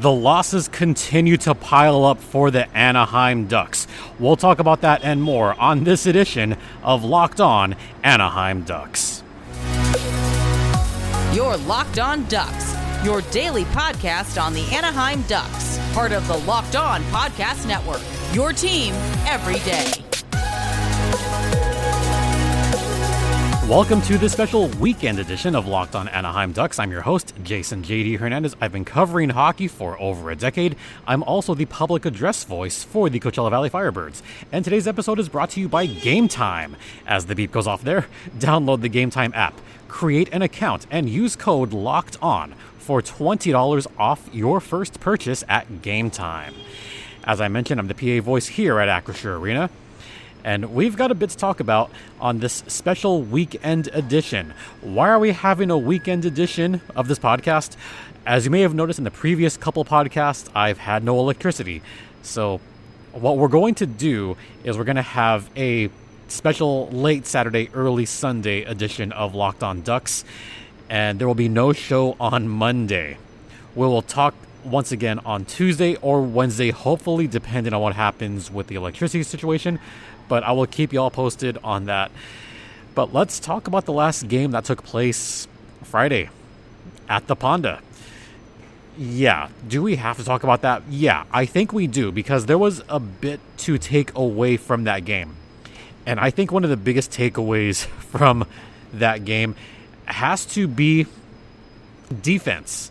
the losses continue to pile up for the Anaheim Ducks. We'll talk about that and more on this edition of Locked On Anaheim Ducks. Your Locked On Ducks, your daily podcast on the Anaheim Ducks, part of the Locked On Podcast Network. Your team every day. Welcome to the special weekend edition of Locked On Anaheim Ducks. I'm your host, Jason JD Hernandez. I've been covering hockey for over a decade. I'm also the public address voice for the Coachella Valley Firebirds. And today's episode is brought to you by Gametime. As the beep goes off there, download the Gametime app, create an account, and use code LOCKED ON for $20 off your first purchase at Gametime. As I mentioned, I'm the PA voice here at Acrisure Arena. And we've got a bit to talk about on this special weekend edition. Why are we having a weekend edition of this podcast? As you may have noticed in the previous couple podcasts, I've had no electricity. So, what we're going to do is we're going to have a special late Saturday, early Sunday edition of Locked On Ducks. And there will be no show on Monday. We will talk once again on Tuesday or Wednesday, hopefully, depending on what happens with the electricity situation but I will keep you all posted on that. But let's talk about the last game that took place Friday at the Ponda. Yeah, do we have to talk about that? Yeah, I think we do because there was a bit to take away from that game. And I think one of the biggest takeaways from that game has to be defense.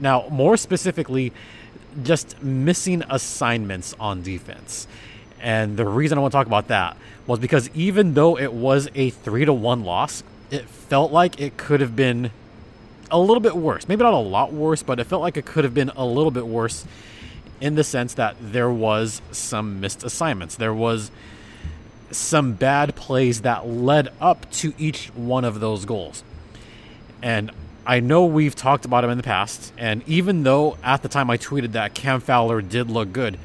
Now, more specifically, just missing assignments on defense. And the reason I want to talk about that was because even though it was a three to one loss, it felt like it could have been a little bit worse. Maybe not a lot worse, but it felt like it could have been a little bit worse in the sense that there was some missed assignments. There was some bad plays that led up to each one of those goals. And I know we've talked about him in the past, and even though at the time I tweeted that Cam Fowler did look good,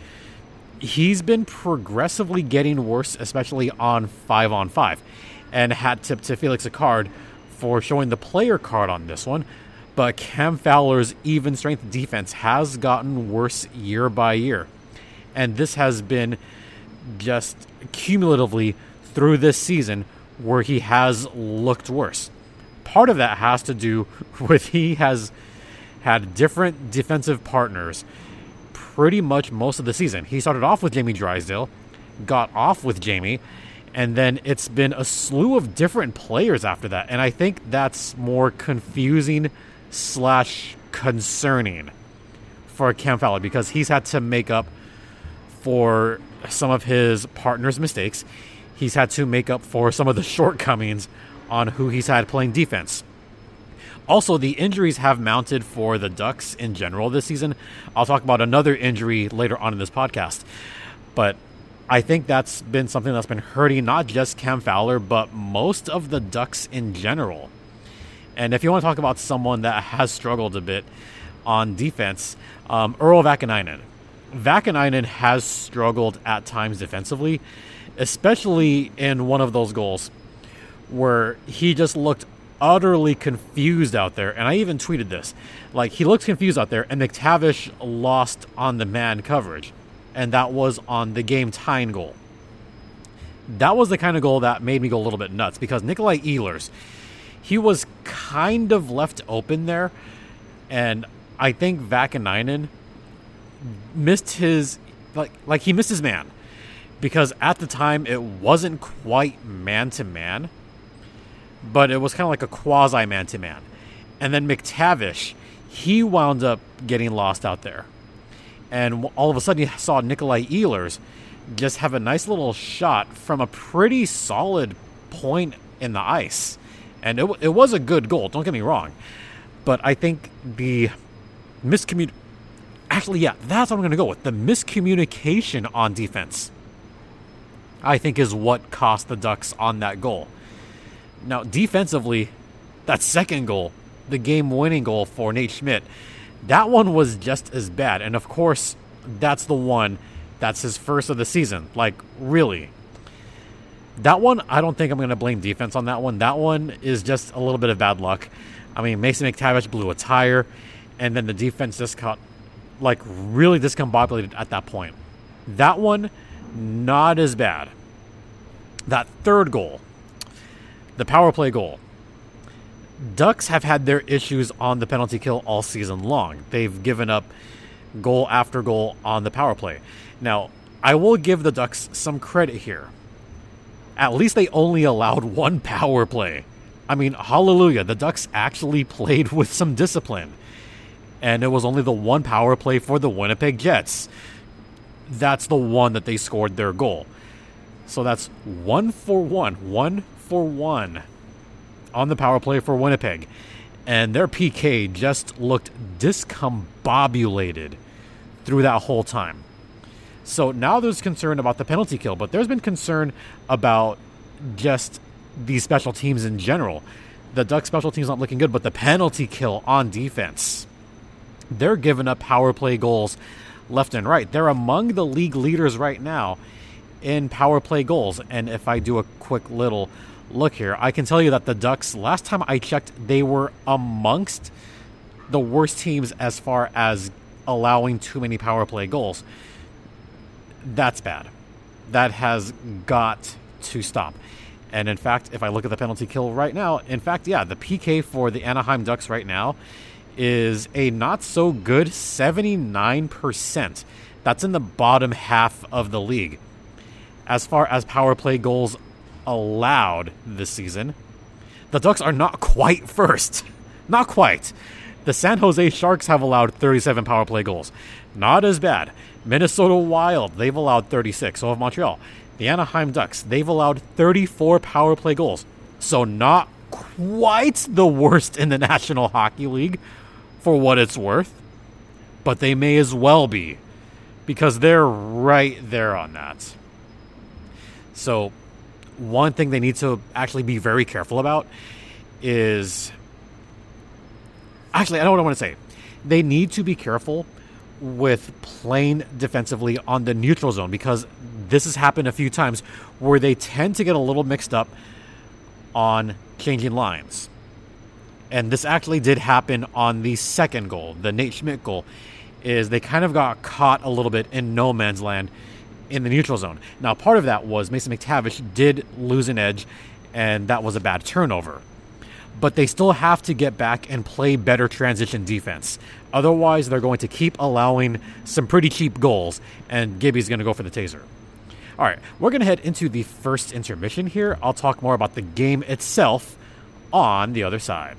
he's been progressively getting worse, especially on five on five. And hat tip to Felix Acard for showing the player card on this one. But Cam Fowler's even strength defense has gotten worse year by year. And this has been just cumulatively through this season where he has looked worse. Part of that has to do with he has had different defensive partners pretty much most of the season. He started off with Jamie Drysdale, got off with Jamie, and then it's been a slew of different players after that. And I think that's more confusing slash concerning for Cam Fowler because he's had to make up for some of his partner's mistakes. He's had to make up for some of the shortcomings on who he's had playing defense. Also, the injuries have mounted for the Ducks in general this season. I'll talk about another injury later on in this podcast. But I think that's been something that's been hurting not just Cam Fowler, but most of the Ducks in general. And if you want to talk about someone that has struggled a bit on defense, um, Urho Vaakanainen. Vaakanainen has struggled at times defensively, especially in one of those goals where he just looked utterly confused out there. And I even tweeted this. Like, he looks confused out there, and McTavish lost on the man coverage. And that was on the game tying goal. That was the kind of goal that made me go a little bit nuts because Nikolai Ehlers, he was kind of left open there. And I think Vaakanainen missed his like like he missed his man because at the time it wasn't quite man to man but it was kind of like a quasi man to man. And then McTavish, he wound up getting lost out there. And all of a sudden, you saw Nikolai Ehlers just have a nice little shot from a pretty solid point in the ice. And it, it was a good goal, don't get me wrong. But I think the miscommunication. Actually, yeah, that's what I'm going to go with. The miscommunication on defense, I think, is what cost the Ducks on that goal. Now, defensively, that second goal, the game winning goal for Nate Schmidt, that one was just as bad. And of course, that's the one that's his first of the season. Like, really. That one, I don't think I'm going to blame defense on that one. That one is just a little bit of bad luck. I mean, Mason McTavish blew a tire, and then the defense just got like really discombobulated at that point. That one, not as bad. That third goal, the power play goal. Ducks have had their issues on the penalty kill all season long. They've given up goal after goal on the power play. Now, I will give the Ducks some credit here. At least they only allowed one power play. I mean, hallelujah, the Ducks actually played with some discipline. And it was only the one power play for the Winnipeg Jets. That's the one that they scored their goal. So that's one for one, one for one on the power play for Winnipeg. And their PK just looked discombobulated through that whole time. So now there's concern about the penalty kill, but there's been concern about just these special teams in general. The Duck special teams not looking good, but the penalty kill on defense. They're giving up power play goals left and right. They're among the league leaders right now in power play goals. And if I do a quick little look here, I can tell you that the Ducks, last time I checked, they were amongst the worst teams as far as allowing too many power play goals. That's bad. That has got to stop. And in fact, if I look at the penalty kill right now, in fact, yeah, the PK for the Anaheim Ducks right now is a not so good 79%. That's in the bottom half of the league. As far as power play goals allowed this season, the Ducks are not quite first. Not quite. The San Jose Sharks have allowed 37 power play goals. Not as bad. Minnesota Wild, they've allowed 36. So have Montreal. The Anaheim Ducks, they've allowed 34 power play goals. So not quite the worst in the National Hockey League for what it's worth, but they may as well be because they're right there on that. So, one thing they need to actually be very careful about is actually, I know what I want to say. They need to be careful with playing defensively on the neutral zone because this has happened a few times where they tend to get a little mixed up on changing lines. And this actually did happen on the second goal, the Nate Schmidt goal, is they kind of got caught a little bit in no man's land in the neutral zone. Now, part of that was Mason McTavish did lose an edge, and that was a bad turnover but they still have to get back and play better transition defense. Otherwise, they're going to keep allowing some pretty cheap goals, and Gibby's going to go for the taser. All right, we're going to head into the first intermission here. I'll talk more about the game itself on the other side.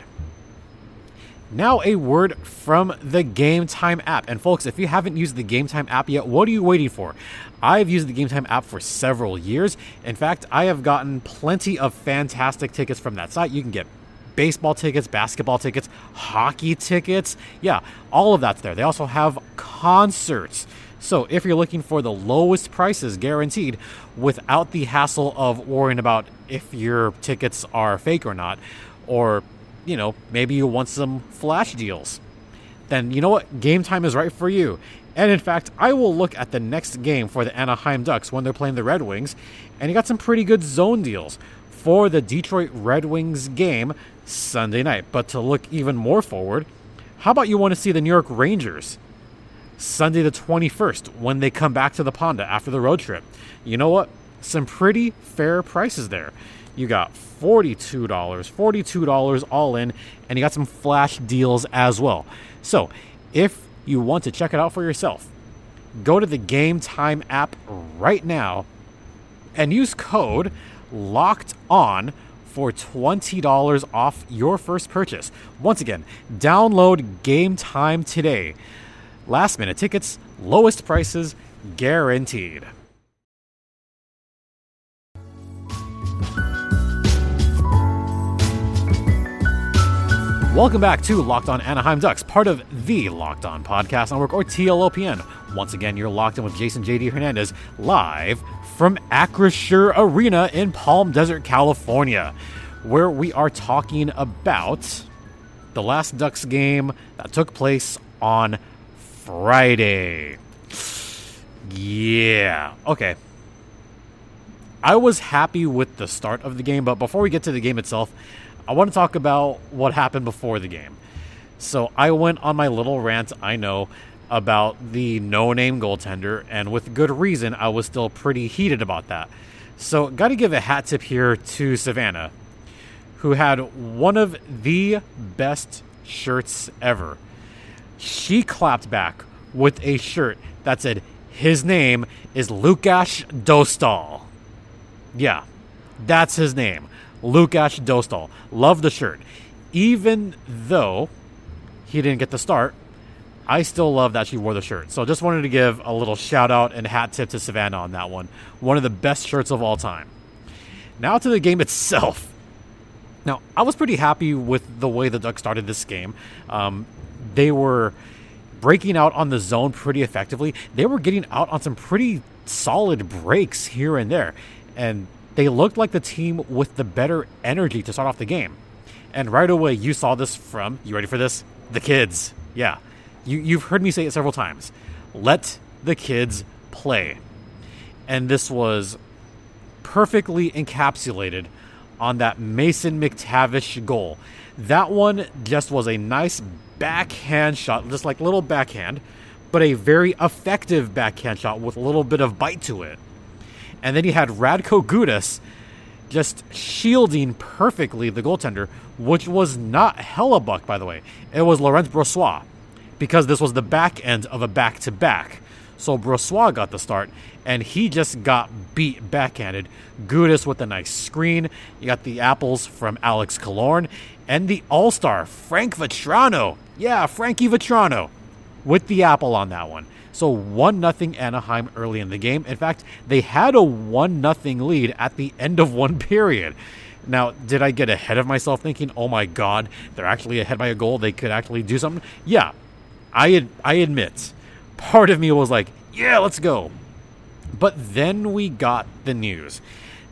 Now, a word from the Gametime app. And, folks, if you haven't used the Gametime app yet, what are you waiting for? I've used the Gametime app for several years. In fact, I have gotten plenty of fantastic tickets from that site. You can get baseball tickets, basketball tickets, hockey tickets. Yeah, all of that's there. They also have concerts. So if you're looking for the lowest prices guaranteed without the hassle of worrying about if your tickets are fake or not, or, you know, maybe you want some flash deals, then you know what? Gametime is right for you. And in fact, I will look at the next game for the Anaheim Ducks when they're playing the Red Wings, and you got some pretty good zone deals for the Detroit Red Wings game Sunday night. But to look even more forward, how about you want to see the New York Rangers Sunday the 21st when they come back to the Ponda after the road trip? You know what? Some pretty fair prices there. You got $42, $42 all in, and you got some flash deals as well. So, if you want to check it out for yourself, go to the Gametime app right now and use code locked on for $20 off your first purchase. Once again, download Gametime today. Last minute tickets, lowest prices guaranteed. Welcome back to Locked On Anaheim Ducks, part of the Locked On Podcast Network or TLOPN. Once again, you're locked in with Jason JD Hernandez live from Acrisure Arena in Palm Desert, California, where we are talking about the last Ducks game that took place on Friday. Yeah. Okay. I was happy with the start of the game, but before we get to the game itself, I want to talk about what happened before the game. So I went on my little rant, I know, about the no name goaltender, and with good reason, I was still pretty heated about that. So, got to give a hat tip here to Savannah, who had one of the best shirts ever. She clapped back with a shirt that said, His name is Lukas Dostal. Yeah, that's his name. Lukas Dostal. Love the shirt. Even though he didn't get the start, I still love that she wore the shirt. So just wanted to give a little shout out and hat tip to Savannah on that one. One of the best shirts of all time. Now to the game itself. Now, I was pretty happy with the way the Ducks started this game. Um, they were breaking out on the zone pretty effectively. They were getting out on some pretty solid breaks here and there. And they looked like the team with the better energy to start off the game. And right away, you saw this from, you ready for this? The kids. Yeah. You, you've heard me say it several times. Let the kids play. And this was perfectly encapsulated on that Mason McTavish goal. That one just was a nice backhand shot, just like little backhand, but a very effective backhand shot with a little bit of bite to it. And then you had Radko Gudas just shielding perfectly the goaltender, which was not Hellebuyck, by the way. It was Laurent Brossoit, because this was the back end of a back to back. So Brossoit got the start, and he just got beat backhanded. Gudas with a nice screen. You got the apples from Alex Killorn, and the All Star Frank Vatrano. Yeah, Frankie Vatrano with the apple on that one. So 1 nothing Anaheim early in the game. In fact, they had a 1 nothing lead at the end of one period. Now, did I get ahead of myself thinking, "Oh my god, they're actually ahead by a goal. They could actually do something?" Yeah. I I admit, part of me was like, "Yeah, let's go." But then we got the news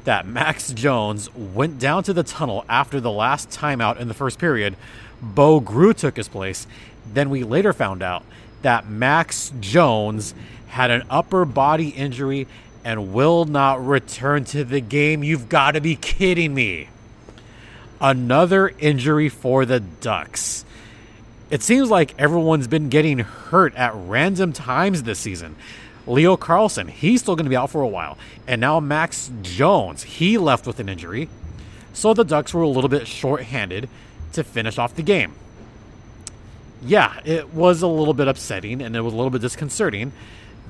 that Max Jones went down to the tunnel after the last timeout in the first period. Bo Groulx took his place. Then we later found out that Max Jones had an upper body injury and will not return to the game. You've got to be kidding me. Another injury for the Ducks. It seems like everyone's been getting hurt at random times this season. Leo Carlsson, he's still going to be out for a while. And now Max Jones, he left with an injury. So the Ducks were a little bit short-handed to finish off the game. Yeah, it was a little bit upsetting and it was a little bit disconcerting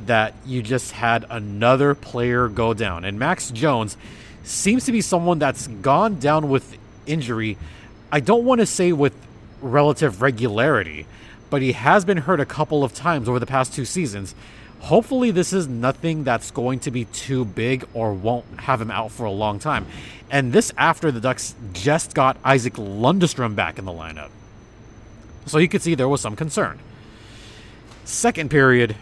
that you just had another player go down. And Max Jones seems to be someone that's gone down with injury. I don't want to say with relative regularity, but he has been hurt a couple of times over the past two seasons. Hopefully, this is nothing that's going to be too big or won't have him out for a long time. And this after the Ducks just got Isac Lundestrom back in the lineup. So you could see there was some concern. Second period,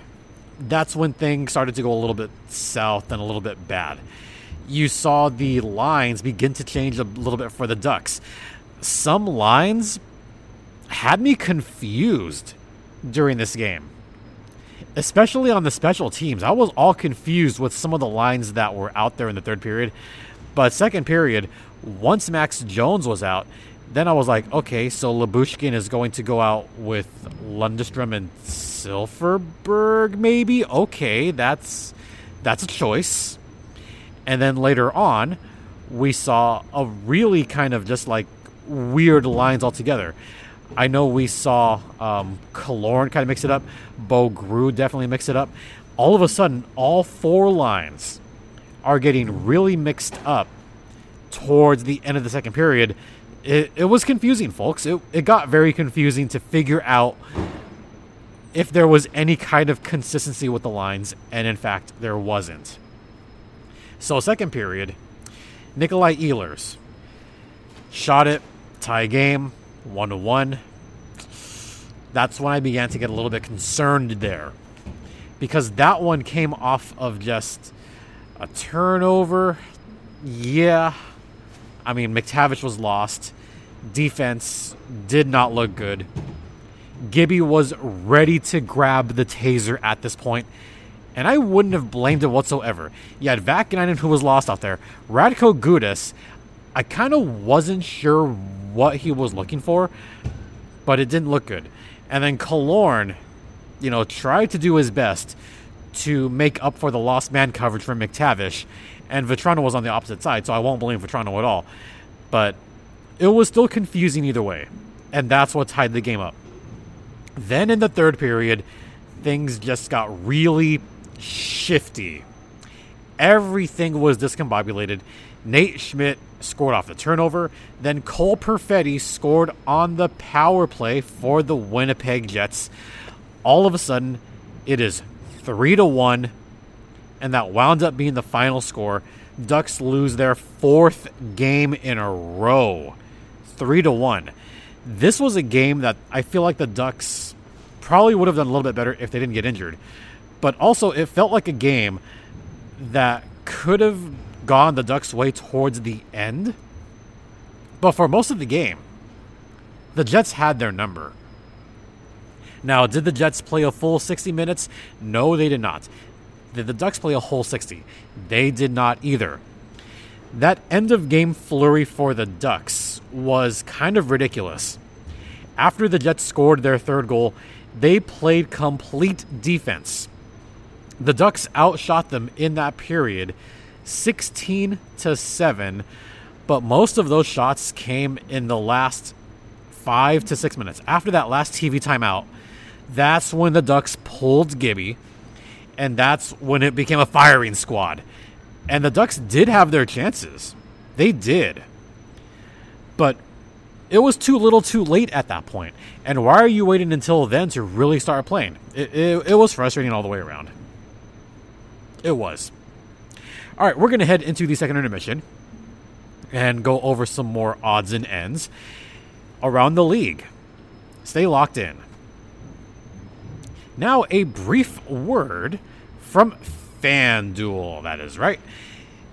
that's when things started to go a little bit south and a little bit bad. You saw the lines begin to change a little bit for the Ducks. Some lines had me confused during this game especially on the special teams. I was all confused with some of the lines that were out there in the third period. But second period, once Max Jones was out, then I was like, okay, so Labushkin is going to go out with Lundestrom and Silfverberg, maybe. Okay, that's that's a choice. And then later on, we saw a really kind of just like weird lines altogether. I know we saw um, Killorn kind of mix it up. Bo Groulx definitely mix it up. All of a sudden, all four lines are getting really mixed up towards the end of the second period. It, it was confusing, folks. It, it got very confusing to figure out if there was any kind of consistency with the lines, and in fact, there wasn't. So, second period, Nikolai Ehlers shot it, tie game one to one. That's when I began to get a little bit concerned there because that one came off of just a turnover. Yeah. I mean, McTavish was lost. Defense did not look good. Gibby was ready to grab the taser at this point, and I wouldn't have blamed it whatsoever. You had Vaakanainen who was lost out there. Radko Gudas, I kind of wasn't sure what he was looking for, but it didn't look good. And then Killorn, you know, tried to do his best to make up for the lost man coverage from McTavish, and Vatrano was on the opposite side, so I won't blame Vatrano at all. But it was still confusing either way, and that's what tied the game up. Then in the third period, things just got really shifty. Everything was discombobulated. Nate Schmidt scored off the turnover. Then Cole Perfetti scored on the power play for the Winnipeg Jets. All of a sudden, it is three to one, and that wound up being the final score. Ducks lose their fourth game in a row, three to one. This was a game that I feel like the Ducks probably would have done a little bit better if they didn't get injured. But also, it felt like a game that could have gone the Ducks' way towards the end. But for most of the game, the Jets had their number. Now, did the Jets play a full 60 minutes? No, they did not. Did the Ducks play a whole 60? They did not either. That end of game flurry for the Ducks was kind of ridiculous. After the Jets scored their third goal, they played complete defense. The Ducks outshot them in that period 16 to 7, but most of those shots came in the last 5 to 6 minutes. After that last TV timeout, that's when the Ducks pulled Gibby, and that's when it became a firing squad. And the Ducks did have their chances. They did. But it was too little too late at that point. And why are you waiting until then to really start playing? It, it, it was frustrating all the way around. It was. All right, we're going to head into the second intermission and go over some more odds and ends around the league. Stay locked in. Now, a brief word from FanDuel. That is right.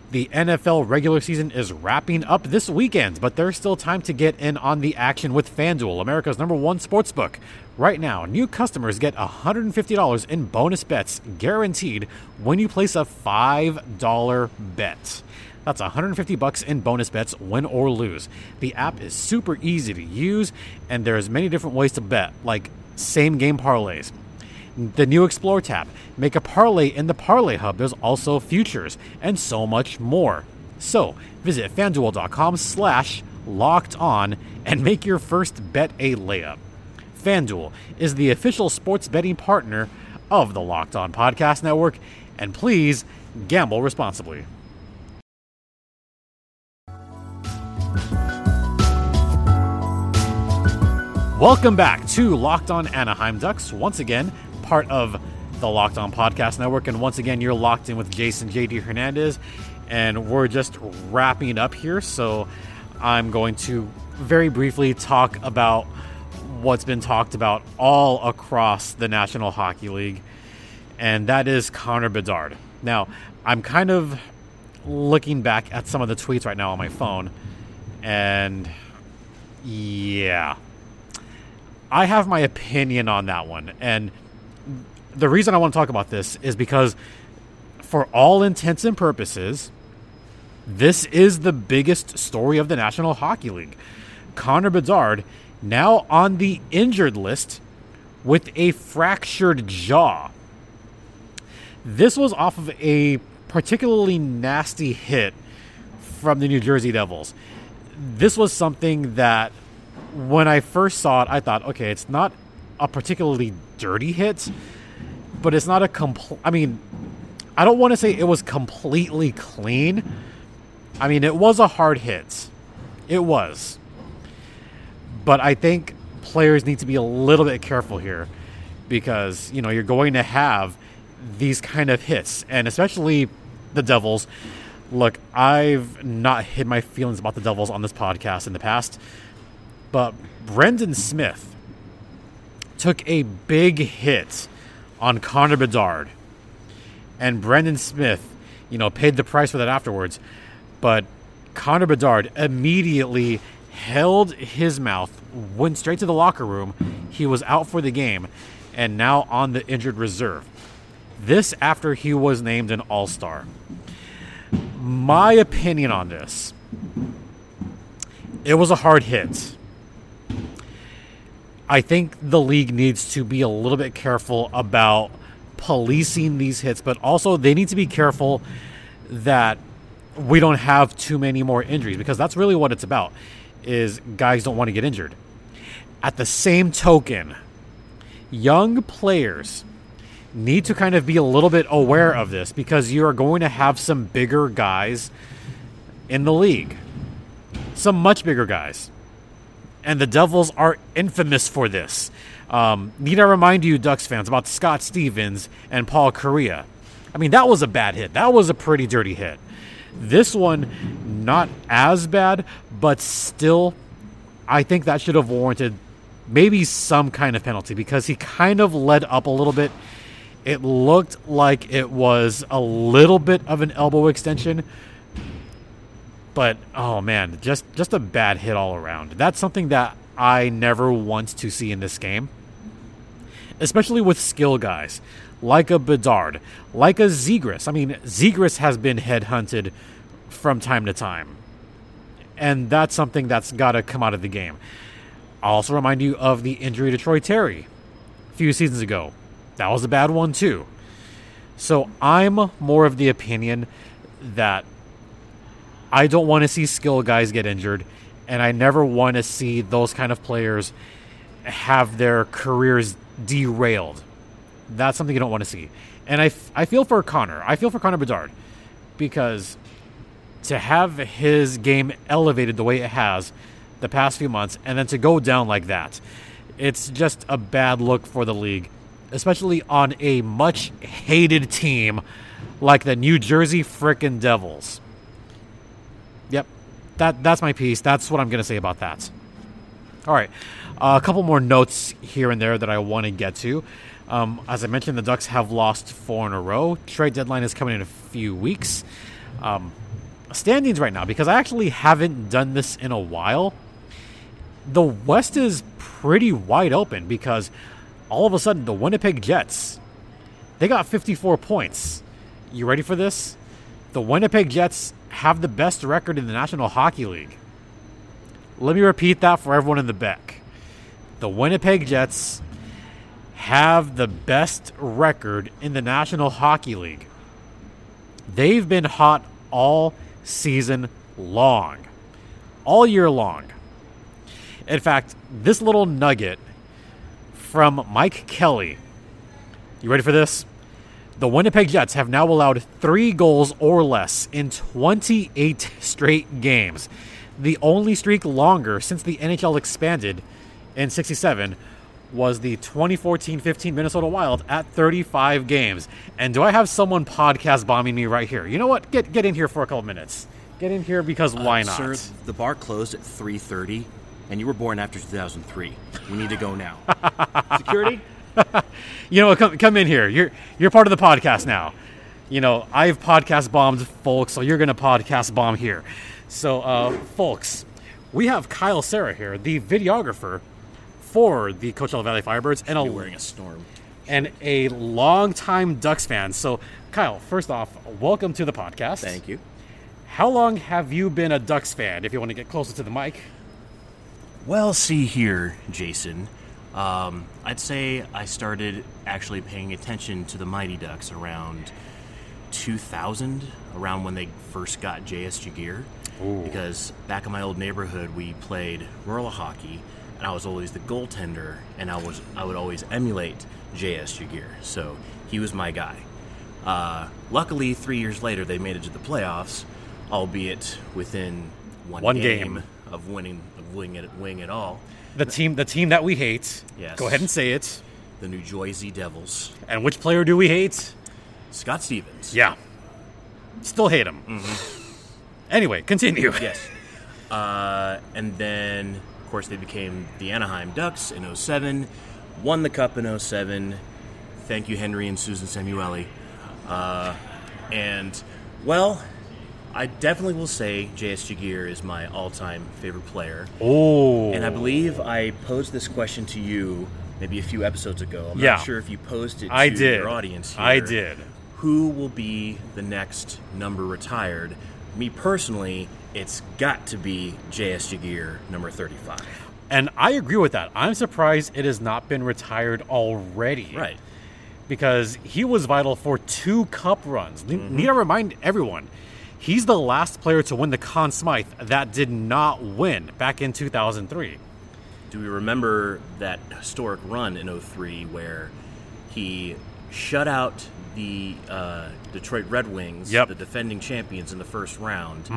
The NFL regular season is wrapping up this weekend, but there's still time to get in on the action with FanDuel, America's number one sportsbook. Right now, new customers get $150 in bonus bets guaranteed when you place a $5 bet. That's 150 bucks in bonus bets, win or lose. The app is super easy to use, and there's many different ways to bet, like same game parlays, the new Explore tab. Make a parlay in the Parlay Hub. There's also futures and so much more. So visit fanduel.com slash locked on and make your first bet a layup. FanDuel is the official sports betting partner of the Locked On Podcast Network, and please gamble responsibly. Welcome back to Locked On Anaheim Ducks. Once again, part of the Locked On Podcast Network. And once again, you're locked in with Jason JD Hernandez. And we're just wrapping up here. So I'm going to very briefly talk about what's been talked about all across the National Hockey League, and that is Connor Bedard. Now, I'm kind of looking back at some of the tweets right now on my phone, and yeah, I have my opinion on that one. And the reason I want to talk about this is because, for all intents and purposes, this is the biggest story of the National Hockey League. Connor Bedard now on the injured list with a fractured jaw. This was off of a particularly nasty hit from the New Jersey Devils. This was something that when I first saw it, I thought, okay, it's not a particularly dirty hit, but it's not a complete. I mean, I don't want to say it was completely clean. I mean, it was a hard hit. It was. But I think players need to be a little bit careful here because, you know, you're going to have these kind of hits, and especially the Devils. Look, I've not hid my feelings about the Devils on this podcast in the past, but Brendan Smith took a big hit on Connor Bedard. And Brendan Smith, you know, paid the price for that afterwards. But Connor Bedard immediately held his mouth, went straight to the locker room. He was out for the game and now on the injured reserve. This after he was named an all star. My opinion on this it was a hard hit. I think the league needs to be a little bit careful about policing these hits, but also they need to be careful that we don't have too many more injuries because that's really what it's about is guys don't want to get injured. At the same token, young players need to kind of be a little bit aware of this because you are going to have some bigger guys in the league. Some much bigger guys. And the Devils are infamous for this. Um, need I remind you, Ducks fans, about Scott Stevens and Paul Kariya? I mean, that was a bad hit. That was a pretty dirty hit. This one, not as bad, but still, I think that should have warranted maybe some kind of penalty because he kind of led up a little bit. It looked like it was a little bit of an elbow extension, but oh man, just just a bad hit all around. That's something that I never want to see in this game, especially with skill guys like a Bedard, like a Zegras. I mean, Zegras has been headhunted from time to time, and that's something that's got to come out of the game. I'll also remind you of the injury to Troy Terry a few seasons ago. That was a bad one, too. So I'm more of the opinion that I don't want to see skill guys get injured, and I never want to see those kind of players have their careers derailed. That's something you don't want to see. And I, f- I feel for Connor. I feel for Connor Bedard because to have his game elevated the way it has the past few months and then to go down like that, it's just a bad look for the league, especially on a much hated team like the New Jersey frickin' Devils. That that's my piece. That's what I'm going to say about that. All right, uh, a couple more notes here and there that I want to get to. Um, as I mentioned, the Ducks have lost four in a row. Trade deadline is coming in a few weeks. Um, standings right now, because I actually haven't done this in a while. The West is pretty wide open because all of a sudden the Winnipeg Jets they got 54 points. You ready for this? The Winnipeg Jets have the best record in the National Hockey League. Let me repeat that for everyone in the back. The Winnipeg Jets have the best record in the National Hockey League. They've been hot all season long, all year long. In fact, this little nugget from Mike Kelly. You ready for this? The Winnipeg Jets have now allowed three goals or less in 28 straight games, the only streak longer since the NHL expanded in 67 was the 2014-15 Minnesota Wild at 35 games. And do I have someone podcast bombing me right here? You know what? Get get in here for a couple minutes. Get in here because Uh, why not? Sir, the bar closed at 3:30, and you were born after 2003. We need to go now. Security. You know what? Come come in here. You're you're part of the podcast now. You know I've podcast bombed folks, so you're gonna podcast bomb here. So, uh, folks, we have Kyle Sarah here, the videographer for the Coachella Valley Firebirds, and a wearing a storm. and a longtime Ducks fan. So, Kyle, first off, welcome to the podcast. Thank you. How long have you been a Ducks fan? If you want to get closer to the mic. Well, see here, Jason. Um, I'd say I started actually paying attention to the Mighty Ducks around 2000, around when they first got J.S. Giguere. Because back in my old neighborhood, we played rural hockey, and I was always the goaltender, and I was I would always emulate J.S. Giguere. So he was my guy. Uh, luckily, three years later, they made it to the playoffs, albeit within one, One game, game. of winning of winning it, winning it all. The team, the team that we hate. Yes. Go ahead and say it. The New Jersey Devils. And which player do we hate? Scott Stevens. Yeah. Still hate him. Anyway, continue. Yes. Uh, and then, of course, they became the Anaheim Ducks in 07, won the Cup in 07. Thank you, Henry and Susan Samueli. Uh, and, well, I definitely will say J.S. Giguere is my all time favorite player. Oh. And I believe I posed this question to you maybe a few episodes ago. I'm Yeah. not sure if you posed it to I did. your audience here. I did. Who will be the next number retired? Me personally, it's got to be J.S. Giguere, number 35. And I agree with that. I'm surprised it has not been retired already. Right. Because he was vital for two cup runs. Ne- mm-hmm. Need to remind everyone, he's the last player to win the Conn Smythe that did not win back in 2003. Do we remember that historic run in 03 where he shut out the uh, Detroit Red Wings, Yep. the defending champions, in the first round?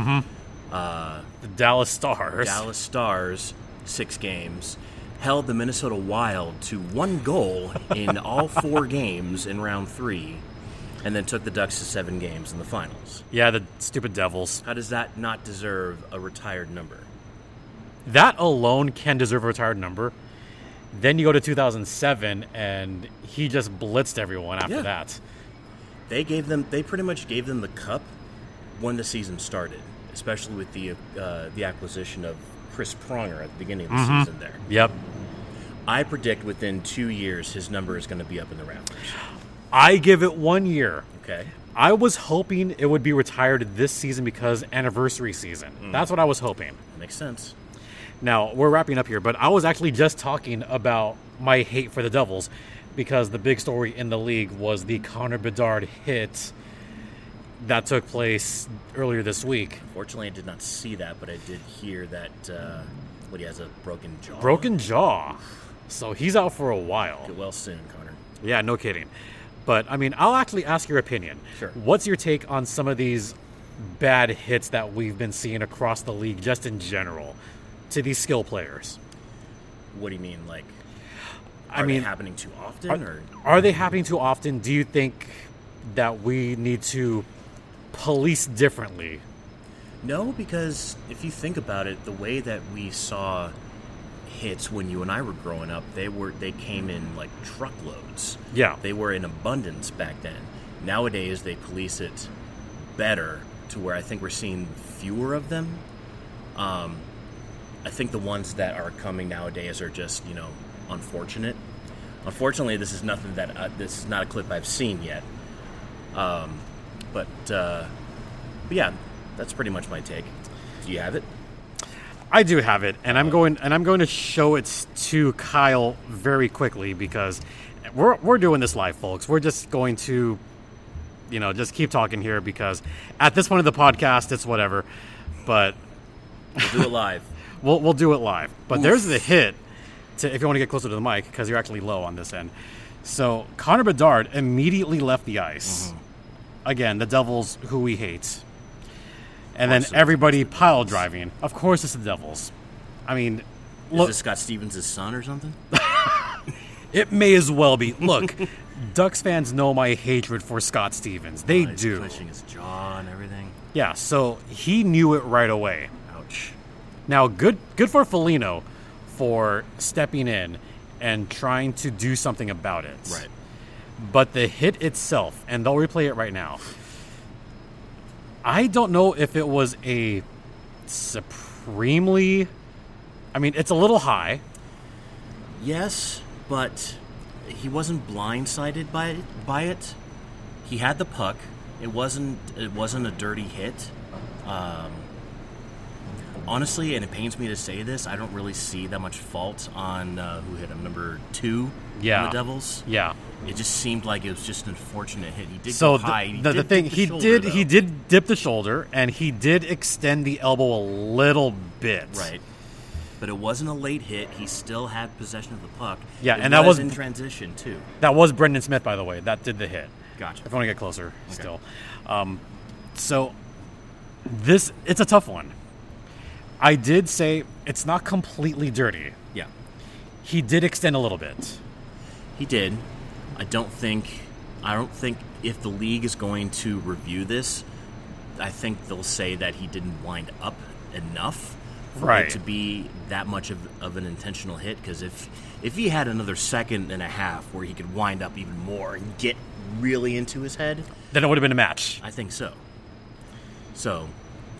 Uh, The Dallas Stars. Dallas Stars, six games, held the Minnesota Wild to one goal in all four games in round three, and then took the Ducks to seven games in the finals. Yeah, the stupid Devils. How does that not deserve a retired number? That alone can deserve a retired number. Then you go to 2007, and he just blitzed everyone after Yeah. that. They gave them. They pretty much gave them the cup when the season started, especially with the uh, the acquisition of Chris Pronger at the beginning of the season. There, Yep. I predict within two years his number is going to be up in the rafters. I give it one year. Okay, I was hoping it would be retired this season because anniversary season. That's what I was hoping. makes sense. Now, we're wrapping up here, but I was actually just talking about my hate for the Devils because the big story in the league was the Connor Bedard hit that took place earlier this week. Fortunately, I did not see that, but I did hear that uh, what he has a broken jaw. Broken jaw. So he's out for a while. Get well soon, Connor. Yeah, no kidding. But I mean, I'll actually ask your opinion. Sure. What's your take on some of these bad hits that we've been seeing across the league, just in general, to these skill players? What do you mean, like? I mean, they happening too often, Are, or are they happening too often? Do you think that we need to police differently? No, because if you think about it, the way that we saw hits when you and I were growing up, they were they came in like truckloads. Yeah. They were in abundance back then. Nowadays they police it better to where I think we're seeing fewer of them. Um, I think the ones that are coming nowadays are just, you know, unfortunate. Unfortunately, this is nothing that uh, this is not a clip I've seen yet. Um, but, uh, but yeah, that's pretty much my take. Do you have it? I do have it, and I'm going and I'm going to show it to Kyle very quickly because we're we're doing this live, folks. We're just going to, you know, just keep talking here because at this point of the podcast, it's whatever. But We'll do it live. we'll we'll do it live. But there's the hit. To, if you want to get closer to the mic, because you're actually low on this end. So Connor Bedard immediately left the ice. Mm-hmm. Again, the Devils, who we hate, and then everybody pile driving. Of course, it's the Devils. I mean, Is look, this Scott Stevens' son or something? it may as well be. Look, Ducks fans know my hatred for Scott Stevens. They Oh, he's do. Clenching his jaw and everything. Yeah, so he knew it right away. Ouch. Now, good good for Foligno for stepping in and trying to do something about it. Right. But the hit itself, and they'll replay it right now. I don't know if it was a supremely. I mean, it's a little high. Yes, but he wasn't blindsided by it, by it. He had the puck. It wasn't. It wasn't a dirty hit. Um, honestly, and it pains me to say this, I don't really see that much fault on uh, who hit him, number two. Yeah. the Devils. Yeah. It just seemed like it was just an unfortunate hit. He did So the, high. He the, the thing dip the he shoulder, did he did dip the shoulder and he did extend the elbow a little bit. right. But it wasn't a late hit. He still had possession of the puck. Yeah, It and that was- in transition too. That was Brendan Smith, by the way. That did the hit. Gotcha. If I want to get closer, still. Um, so this it's a tough one. I did say it's not completely dirty. Yeah. He did extend a little bit. He did. I don't think. I don't think if the league is going to review this, I think they'll say that he didn't wind up enough for Right. it to be that much of, of an intentional hit. Because if if he had another second and a half where he could wind up even more and get really into his head, Then it would have been a match. I think so. So,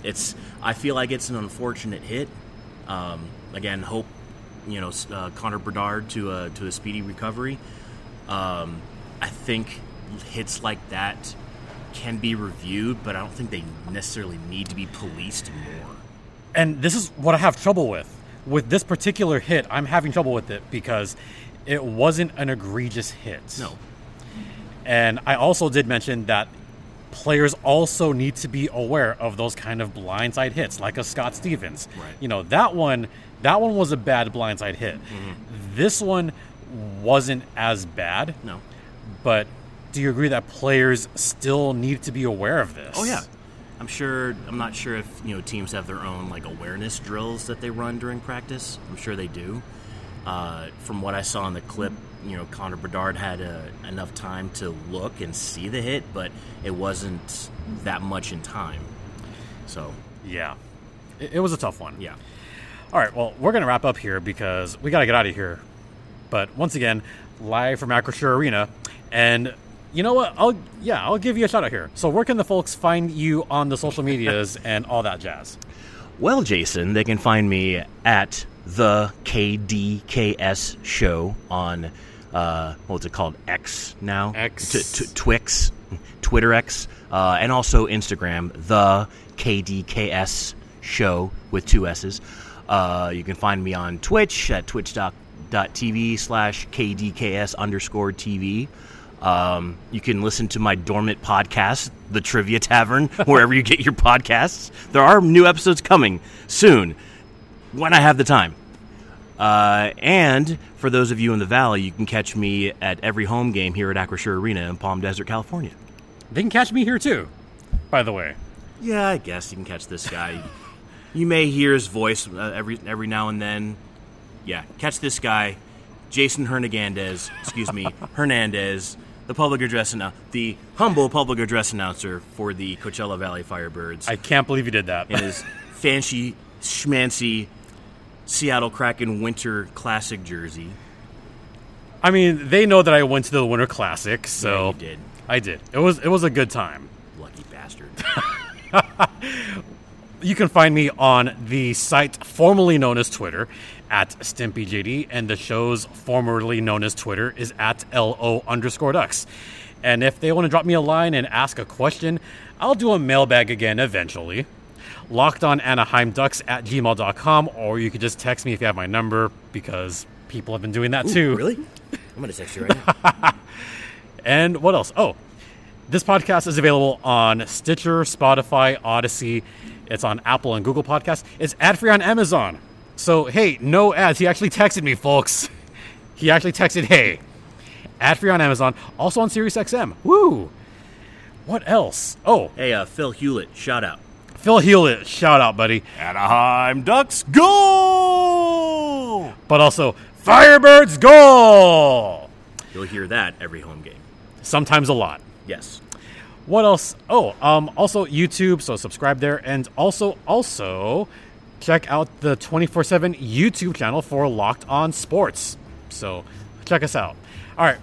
it's. I feel like it's an unfortunate hit. Um, again, hope you know uh, Connor Bedard to a to a speedy recovery. Um, I think hits like that can be reviewed, but I don't think they necessarily need to be policed more. And this is what I have trouble with. with this particular hit, I'm having trouble with it because it wasn't an egregious hit. No. And I also did mention that players also need to be aware of those kind of blindside hits, like a Scott Stevens. Right. You know that one. That one was a bad blindside hit. This one wasn't as bad. No. But do you agree that players still need to be aware of this? Oh yeah. I'm sure. I'm not sure if you know teams have their own like awareness drills that they run during practice. I'm sure they do. Uh, from what I saw in the clip, you know, Connor Bedard had uh, enough time to look and see the hit, but it wasn't that much in time. So Yeah. It, it was a tough one. yeah. All right, well, we're going to wrap up here because we got to get out of here. But once again, live from Acrisure Arena. And you know what? I'll yeah, I'll give you a shout out here. So where can the folks find you on the social medias and all that jazz? Well, Jason, they can find me at the KDKS show on uh, what's it called? X now. X. T- t- Twix, Twitter X, uh, and also Instagram. The KDKS show with two S's. Uh, you can find me on Twitch at twitch.tv slash KDKS underscore TV. Um, you can listen to my dormant podcast, The Trivia Tavern, wherever you get your podcasts. There are new episodes coming soon when I have the time. Uh, and for those of you in the Valley, you can catch me at every home game here at Acrisure Arena in Palm Desert, California. They can catch me here too. By the way, Yeah, I guess you can catch this guy. you may hear his voice uh, every every now and then. Yeah, catch this guy, Jason Hernandez. Excuse me, Hernandez, the public address annou- the humble public address announcer for the Coachella Valley Firebirds, I can't believe you did that. in his fancy, schmancy Seattle Kraken Winter Classic jersey. I mean, they know that I went to the Winter Classic, so Yeah, you did, I did. It was it was a good time. lucky bastard. You can find me on the site formerly known as Twitter at StimpyJD, and the show's formerly known as Twitter is at LO underscore ducks. And if they want to drop me a line and ask a question, I'll do a mailbag again eventually. Locked on Anaheim Ducks at gmail.com, or you could just text me if you have my number because people have been doing that too. really? I'm gonna text you right now. And what else? Oh, this podcast is available on Stitcher, Spotify, Audacy. It's on Apple and Google Podcasts. It's ad free on Amazon. So, hey, no ads. He actually texted me, folks. He actually texted, hey. Ad free on Amazon. Also on SiriusXM. Woo! What else? Oh, hey, uh, Phil Hewlett, shout out. Phil Hewlett. Shout out, buddy. Anaheim Ducks, go! But also, Firebirds goal! You'll hear that every home game. Sometimes a lot. Yes. What else? Oh, um, also YouTube, so subscribe there, and also also check out the twenty four seven YouTube channel for Locked On Sports. So check us out. All right,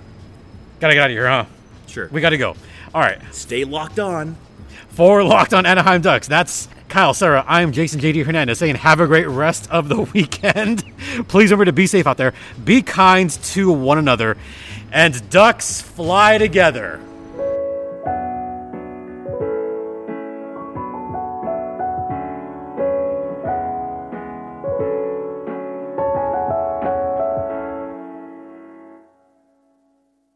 gotta get out of here, huh? Sure. We gotta go. All right, Stay locked on. For Locked On Anaheim Ducks, that's Kyle Sarah. I'm Jason JD Hernandez saying have a great rest of the weekend. Please remember to be safe out there, be kind to one another, and Ducks fly together.